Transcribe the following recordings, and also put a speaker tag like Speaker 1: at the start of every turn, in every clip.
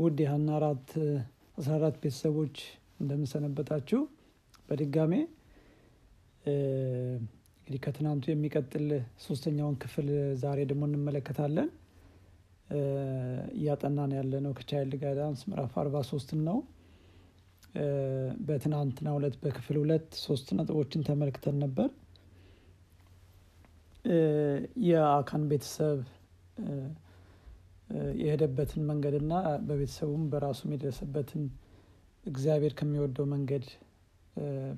Speaker 1: ውድ የሀና አራት አስራ አራት ቤተሰቦች እንደምንሰነበታችሁ። በድጋሜ እንግዲህ ከትናንቱ የሚቀጥል ሶስተኛውን ክፍል ዛሬ ደግሞ እንመለከታለን። እያጠናን ያለ ነው ከቻይልድ ጋይዳንስ ምዕራፍ አርባ ሶስትን ነው። በትናንትና ሁለት በክፍል ሁለት ሶስት ነጥቦችን ተመልክተን ነበር። የአካን ቤተሰብ የሄደበትን መንገድና በቤተሰቡም በራሱም የደረሰበትን እግዚአብሔር ከሚወደው መንገድ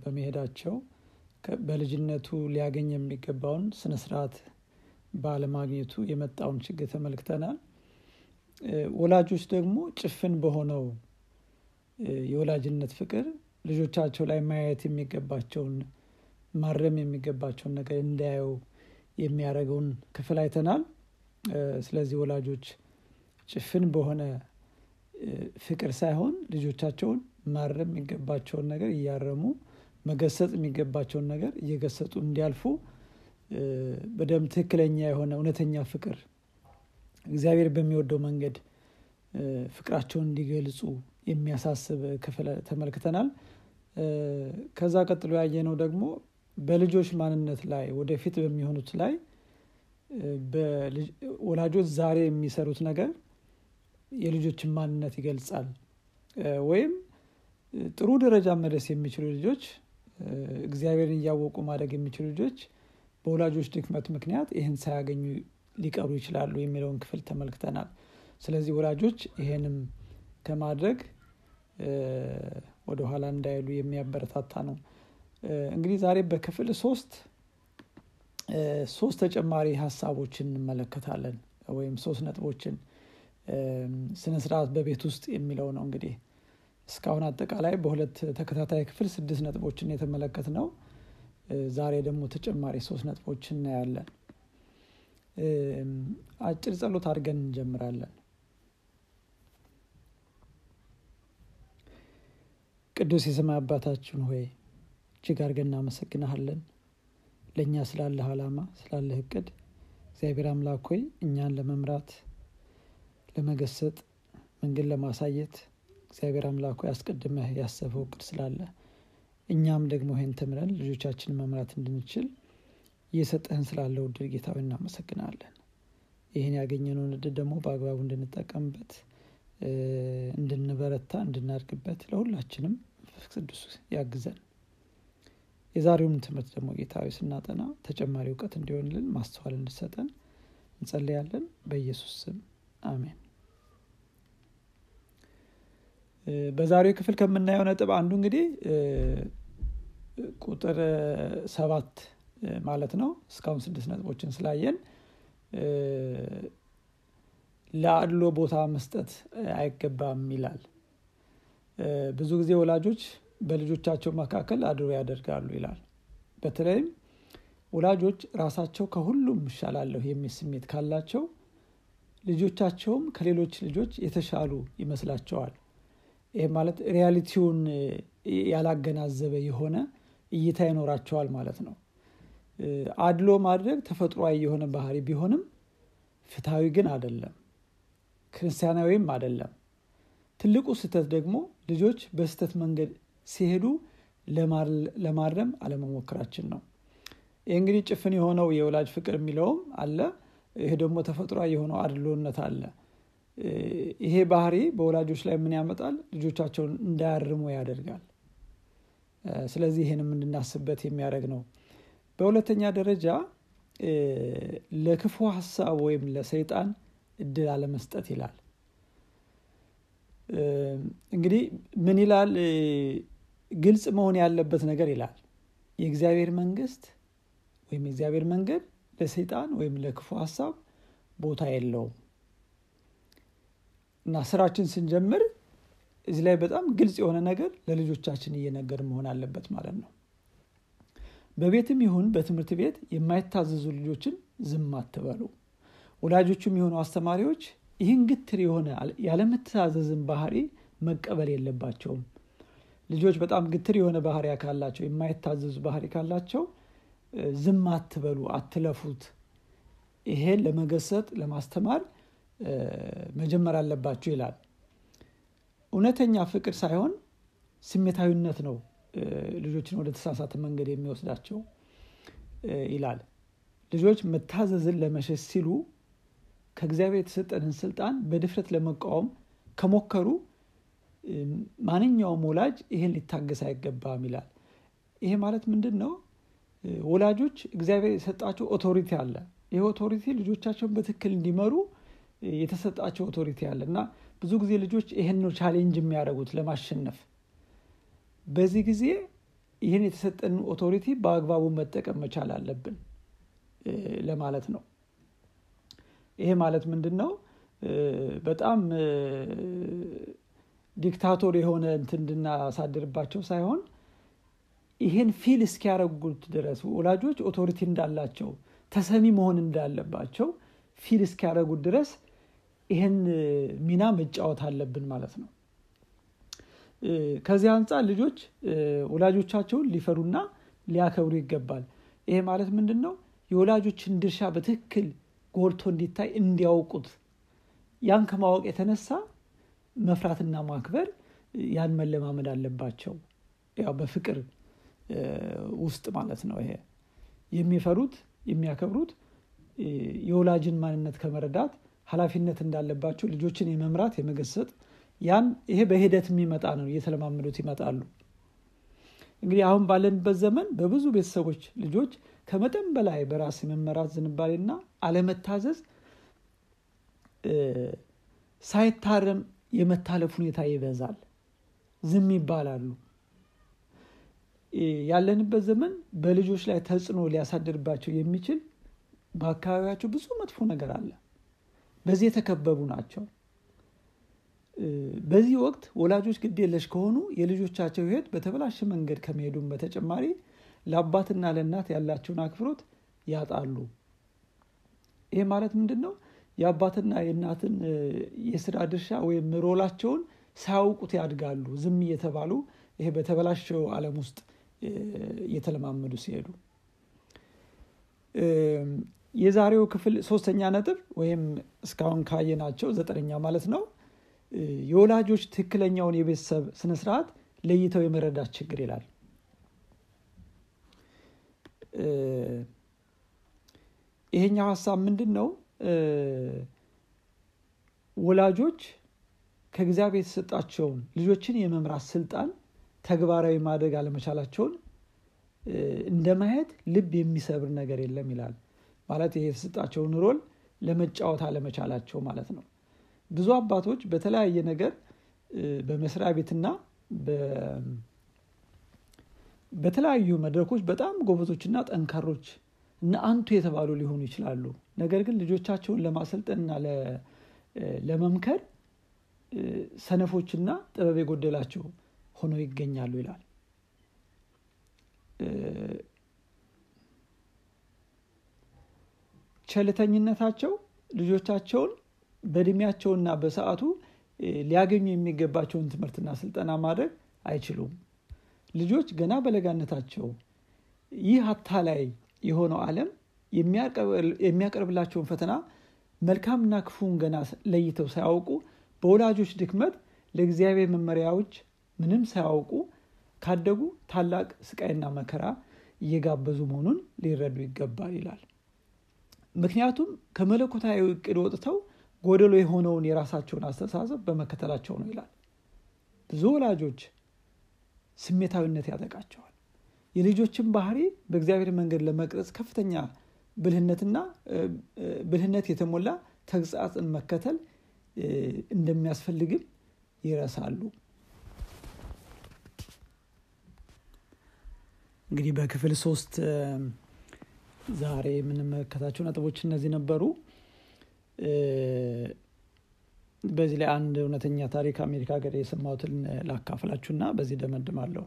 Speaker 1: በመሄዳቸው በልጅነቱ ሊያገኝ የሚገባውን ስነ ስርዓት ባለማግኘቱ የመጣውን ችግር ተመልክተናል። ወላጆች ደግሞ ጭፍን በሆነው የወላጅነት ፍቅር ልጆቻቸው ላይ ማየት የሚገባቸውን ማረም የሚገባቸውን ነገር እንዳያዩ የሚያደርገውን ክፍል አይተናል። ስለዚህ ወላጆች ጭፍን በሆነ ፍቅር ሳይሆን ልጆቻቸውን ማረም የሚገባቸውን ነገር እያረሙ መገሰጥ የሚገባቸውን ነገር እየገሰጡ እንዲያልፉ በደንብ ትክክለኛ የሆነ እውነተኛ ፍቅር እግዚአብሔር በሚወደው መንገድ ፍቅራቸውን እንዲገልጹ የሚያሳስብ ክፍል ተመልክተናል። ከዛ ቀጥሎ ያየነው ደግሞ በልጆች ማንነት ላይ ወደፊት በሚሆኑት ላይ ወላጆች ዛሬ የሚሰሩት ነገር የልጆችን ማንነት ይገልጻል። ወይም ጥሩ ደረጃ መድረስ የሚችሉ ልጆች እግዚአብሔርን እያወቁ ማደግ የሚችሉ ልጆች በወላጆች ድክመት ምክንያት ይህን ሳያገኙ ሊቀሩ ይችላሉ የሚለውን ክፍል ተመልክተናል። ስለዚህ ወላጆች ይሄንም ከማድረግ ወደኋላ እንዳይሉ የሚያበረታታ ነው። እንግዲህ ዛሬ በክፍል ሶስት ሶስት ተጨማሪ ሀሳቦችን እንመለከታለን ወይም ሶስት ነጥቦችን ስነስርዓት በቤት ውስጥ የሚለው ነው እንግዲህ። እስካሁን አጠቃላይ በሁለት ተከታታይ ክፍል ስድስት ነጥቦችን የተመለከት ነው ዛሬ ደግሞ ተጨማሪ ሶስት ነጥቦች እናያለን። አጭር ጸሎት አድርገን እንጀምራለን። ቅዱስ የሰማይ አባታችን ሆይ እጅግ አድርገን እናመሰግናሃለን ለእኛ ስላለህ አላማ ስላለህ እቅድ እግዚአብሔር አምላክ ሆይ እኛን ለመምራት ለመገሰጥ መንገድ ለማሳየት እግዚአብሔር አምላክ ሆይ አስቀድመህ ያሰበው እቅድ ስላለ እኛም ደግሞ ይህን ተምረን ልጆቻችንን መምራት እንድንችል እየሰጠህን ስላለው እድል ጌታዊ እናመሰግናለን። ይህን ያገኘነውን እድል ደግሞ በአግባቡ እንድንጠቀምበት እንድንበረታ እንድናድግበት ለሁላችንም ቅዱስ ያግዘን። የዛሬውን ትምህርት ደግሞ ጌታዊ ስናጠና ተጨማሪ እውቀት እንዲሆንልን ማስተዋል እንድሰጠን እንጸልያለን። በኢየሱስ ስም አሜን በዛሬው ክፍል ከምናየው ነጥብ አንዱ እንግዲህ ቁጥር ሰባት ማለት ነው። እስካሁን ስድስት ነጥቦችን ስላየን ለአድሎ ቦታ መስጠት አይገባም ይላል። ብዙ ጊዜ ወላጆች በልጆቻቸው መካከል አድሮ ያደርጋሉ ይላል። በተለይም ወላጆች ራሳቸው ከሁሉም ይሻላለሁ የሚል ስሜት ካላቸው ልጆቻቸውም ከሌሎች ልጆች የተሻሉ ይመስላቸዋል ይህ ማለት ሪያሊቲውን ያላገናዘበ የሆነ እይታ ይኖራቸዋል ማለት ነው። አድሎ ማድረግ ተፈጥሯዊ የሆነ ባህሪ ቢሆንም ፍትሐዊ ግን አደለም ክርስቲያናዊም አደለም ትልቁ ስህተት ደግሞ ልጆች በስህተት መንገድ ሲሄዱ ለማረም አለመሞከራችን ነው። ይህ እንግዲህ ጭፍን የሆነው የወላጅ ፍቅር የሚለውም አለ ይሄ ደግሞ ተፈጥሯዊ የሆነው አድሎነት አለ ይሄ ባህሪ በወላጆች ላይ ምን ያመጣል? ልጆቻቸውን እንዳያርሙ ያደርጋል። ስለዚህ ይህንም እንድናስበት የሚያደርግ ነው። በሁለተኛ ደረጃ ለክፉ ሀሳብ ወይም ለሰይጣን እድል አለመስጠት ይላል። እንግዲህ ምን ይላል? ግልጽ መሆን ያለበት ነገር ይላል። የእግዚአብሔር መንግስት ወይም የእግዚአብሔር መንገድ ለሰይጣን ወይም ለክፉ ሀሳብ ቦታ የለውም እና ስራችን ስንጀምር እዚህ ላይ በጣም ግልጽ የሆነ ነገር ለልጆቻችን እየነገር መሆን አለበት ማለት ነው። በቤትም ይሁን በትምህርት ቤት የማይታዘዙ ልጆችን ዝም አትበሉ። ወላጆቹም የሆኑ አስተማሪዎች ይህን ግትር የሆነ ያለመተዛዘዝን ባህሪ መቀበል የለባቸውም። ልጆች በጣም ግትር የሆነ ባህሪ ካላቸው የማይታዘዙ ባህሪ ካላቸው ዝም አትበሉ አትለፉት። ይሄን ለመገሰጥ ለማስተማር መጀመር አለባችሁ ይላል። እውነተኛ ፍቅር ሳይሆን ስሜታዊነት ነው ልጆችን ወደ ተሳሳተ መንገድ የሚወስዳቸው ይላል። ልጆች መታዘዝን ለመሸሽ ሲሉ ከእግዚአብሔር የተሰጠንን ስልጣን በድፍረት ለመቃወም ከሞከሩ ማንኛውም ወላጅ ይህን ሊታገስ አይገባም ይላል። ይሄ ማለት ምንድን ነው ወላጆች እግዚአብሔር የሰጣቸው authority አለ። ይህ authority ልጆቻቸውን በትክክል እንዲመሩ የተሰጣቸው authority አለ። እና ብዙ ጊዜ ልጆች ይህን ነው challenge የሚያደርጉት ለማሸነፍ። በዚህ ጊዜ ይህን የተሰጠን authority በአግባቡ መጠቀም መቻል አለብን ለማለት ነው። ይሄ ማለት ምንድን ነው በጣም dictator የሆነ እንትን እንድናሳድርባቸው ሳይሆን ይህን feel እስኪያደረጉት ድረስ ወላጆች authority እንዳላቸው ተሰሚ መሆን እንዳለባቸው feel እስኪያደረጉት ድረስ ይህን ሚና መጫወት አለብን ማለት ነው። ከዚህ አንጻር ልጆች ወላጆቻቸውን ሊፈሩና ሊያከብሩ ይገባል። ይሄ ማለት ምንድን ነው የወላጆችን ድርሻ በትክክል ጎልቶ እንዲታይ እንዲያውቁት። ያን ከማወቅ የተነሳ መፍራትና ማክበር ያን መለማመድ አለባቸው። ያው በፍቅር ውስጥ ማለት ነው ይሄ። የሚፈሩት የሚያከብሩት የወላጅን ማንነት ከመረዳት ኃላፊነት እንዳለባቸው ልጆችን የመምራት የመገሰጥ ያን ይሄ በሂደት የሚመጣ ነው እየተለማመዱት ይመጣሉ። እንግዲህ አሁን ባለንበት ዘመን በብዙ ቤተሰቦች ልጆች ከመጠን በላይ በራስ የመመራት ዝንባሌና አለመታዘዝ ሳይታረም የመታለፍ ሁኔታ ይበዛል። ዝም ይባላሉ። ያለንበት ዘመን በልጆች ላይ ተጽዕኖ ሊያሳድርባቸው የሚችል በአካባቢያቸው ብዙ መጥፎ ነገር አለ በዚህ የተከበቡ ናቸው። በዚህ ወቅት ወላጆች ግድ የለሽ ከሆኑ የልጆቻቸው ህይወት በተበላሸ መንገድ ከመሄዱም በተጨማሪ ለአባትና ለእናት ያላቸውን አክብሮት ያጣሉ። ይህ ማለት ምንድን ነው የአባትና የእናትን የስራ ድርሻ ወይም ሮላቸውን ሳያውቁት ያድጋሉ ዝም እየተባሉ ይሄ በተበላሸው አለም ውስጥ እየተለማመዱ ሲሄዱ የዛሬው ክፍል ሶስተኛ ነጥብ ወይም እስካሁን ካየናቸው ዘጠነኛ ማለት ነው። የወላጆች ትክክለኛውን የቤተሰብ ስነስርዓት ለይተው የመረዳት ችግር ይላል። ይሄኛው ሀሳብ ምንድን ነው ወላጆች ከእግዚአብሔር የተሰጣቸውን ልጆችን የመምራት ስልጣን ተግባራዊ ማድረግ አለመቻላቸውን እንደ ማየት ልብ የሚሰብር ነገር የለም ይላል ማለት ይሄ የተሰጣቸውን ሮል ለመጫወት አለመቻላቸው ማለት ነው። ብዙ አባቶች በተለያየ ነገር በመስሪያ ቤትና በተለያዩ መድረኮች በጣም ጎበዞችና ጠንካሮች እና አንቱ የተባሉ ሊሆኑ ይችላሉ። ነገር ግን ልጆቻቸውን ለማሰልጠንና ለመምከር ሰነፎችና ጥበብ የጎደላቸው ሆነው ይገኛሉ ይላል ቸልተኝነታቸው ልጆቻቸውን በእድሜያቸውና በሰዓቱ ሊያገኙ የሚገባቸውን ትምህርትና ስልጠና ማድረግ አይችሉም። ልጆች ገና በለጋነታቸው ይህ አታላይ የሆነው ዓለም የሚያቀርብላቸውን ፈተና መልካምና ክፉን ገና ለይተው ሳያውቁ በወላጆች ድክመት ለእግዚአብሔር መመሪያዎች ምንም ሳያውቁ ካደጉ ታላቅ ስቃይና መከራ እየጋበዙ መሆኑን ሊረዱ ይገባል ይላል ምክንያቱም ከመለኮታዊ እቅድ ወጥተው ጎደሎ የሆነውን የራሳቸውን አስተሳሰብ በመከተላቸው ነው ይላል። ብዙ ወላጆች ስሜታዊነት ያጠቃቸዋል። የልጆችን ባህሪ በእግዚአብሔር መንገድ ለመቅረጽ ከፍተኛ ብልህነትና ብልህነት የተሞላ ተግጻጽን መከተል እንደሚያስፈልግም ይረሳሉ። እንግዲህ በክፍል ሶስት ዛሬ የምንመለከታቸው ነጥቦች እነዚህ ነበሩ። በዚህ ላይ አንድ እውነተኛ ታሪክ አሜሪካ ሀገር የሰማሁትን ላካፍላችሁና በዚህ ደመድማለሁ።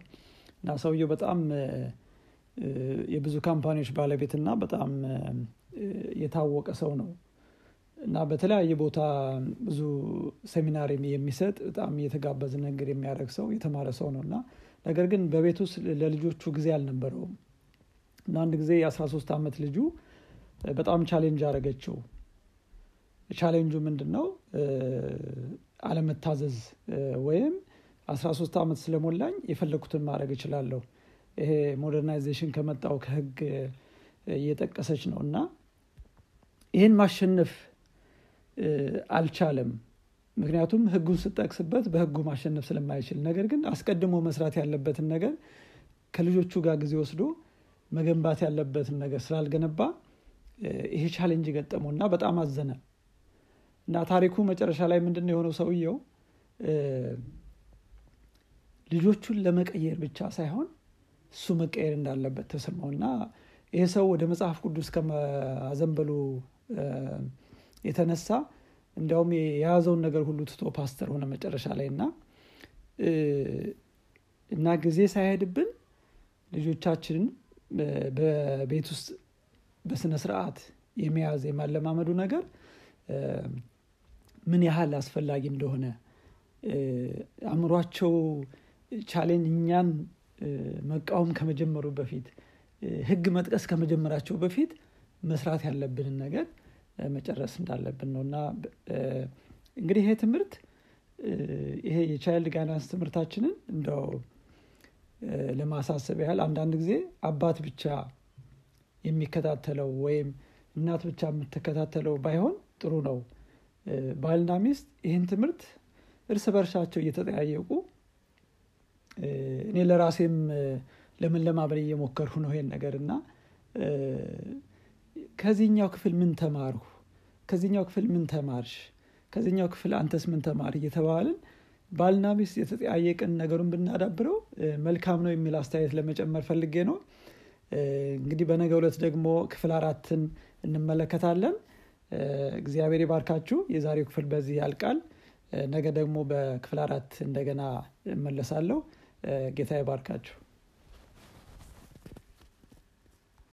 Speaker 1: እና ሰውየው በጣም የብዙ company ዎች ባለቤትና በጣም የታወቀ ሰው ነው። እና በተለያየ ቦታ ብዙ ሴሚናር የሚሰጥ በጣም የተጋበዘ ነገር የሚያደርግ ሰው የተማረ ሰው ነው። እና ነገር ግን በቤት ውስጥ ለልጆቹ ጊዜ አልነበረውም እና አንድ ጊዜ የ13 ዓመት ልጁ በጣም challenge አረገችው challenge ኡ ምንድን ነው አለመታዘዝ ወይም 13 ዓመት ስለሞላኝ የፈለግኩትን ማድረግ እችላለሁ። ይሄ modernization ከመጣው ከህግ እየጠቀሰች ነው እና ይህን ማሸነፍ አልቻለም። ምክንያቱም ህጉን ስትጠቅስበት በህጉ ማሸነፍ ስለማይችል። ነገር ግን አስቀድሞ መስራት ያለበትን ነገር ከልጆቹ ጋር ጊዜ ወስዶ መገንባት ያለበትን ነገር ስላልገነባ ይሄ challenge ገጠመው እና በጣም አዘነ። እና ታሪኩ መጨረሻ ላይ ምንድን የሆነው ሰውየው? ልጆቹን ለመቀየር ብቻ ሳይሆን እሱ መቀየር እንዳለበት ተሰማው። እና ይህ ሰው ወደ መጽሐፍ ቅዱስ ከማዘንበሉ የተነሳ እንዲያውም የያዘውን ነገር ሁሉ ትቶ ፓስተር ሆነ መጨረሻ ላይ። እና እና ጊዜ ሳይሄድብን ልጆቻችንን በቤት ውስጥ በስነ ስርዓት የመያዝ የማለማመዱ ነገር ምን ያህል አስፈላጊ እንደሆነ አእምሯቸው challenge እኛን መቃወም ከመጀመሩ በፊት ህግ መጥቀስ ከመጀመራቸው በፊት መስራት ያለብንን ነገር መጨረስ እንዳለብን ነው። እና እንግዲህ ይሄ ትምህርት ይሄ የቻይልድ ጋይዳንስ ትምህርታችንን እንደው ለማሳሰብ ያህል አንዳንድ ጊዜ አባት ብቻ የሚከታተለው ወይም እናት ብቻ የምትከታተለው ባይሆን ጥሩ ነው። ባልና ሚስት ይህን ትምህርት እርስ በርሻቸው እየተጠያየቁ እኔ ለራሴም ለምን ለማበል እየሞከርሁ ነው ይሄን ነገር እና ከዚህኛው ክፍል ምን ተማርሁ? ከዚህኛው ክፍል ምን ተማርሽ? ከዚህኛው ክፍል አንተስ ምን ተማር እየተባልን ባልና ሚስት የተጠያየቅን ነገሩን ብናዳብረው መልካም ነው የሚል አስተያየት ለመጨመር ፈልጌ ነው። እንግዲህ በነገ ሁለት ደግሞ ክፍል አራትን እንመለከታለን። እግዚአብሔር ይባርካችሁ። የዛሬው ክፍል በዚህ ያልቃል። ነገ ደግሞ በክፍል አራት እንደገና እመለሳለሁ። ጌታ ይባርካችሁ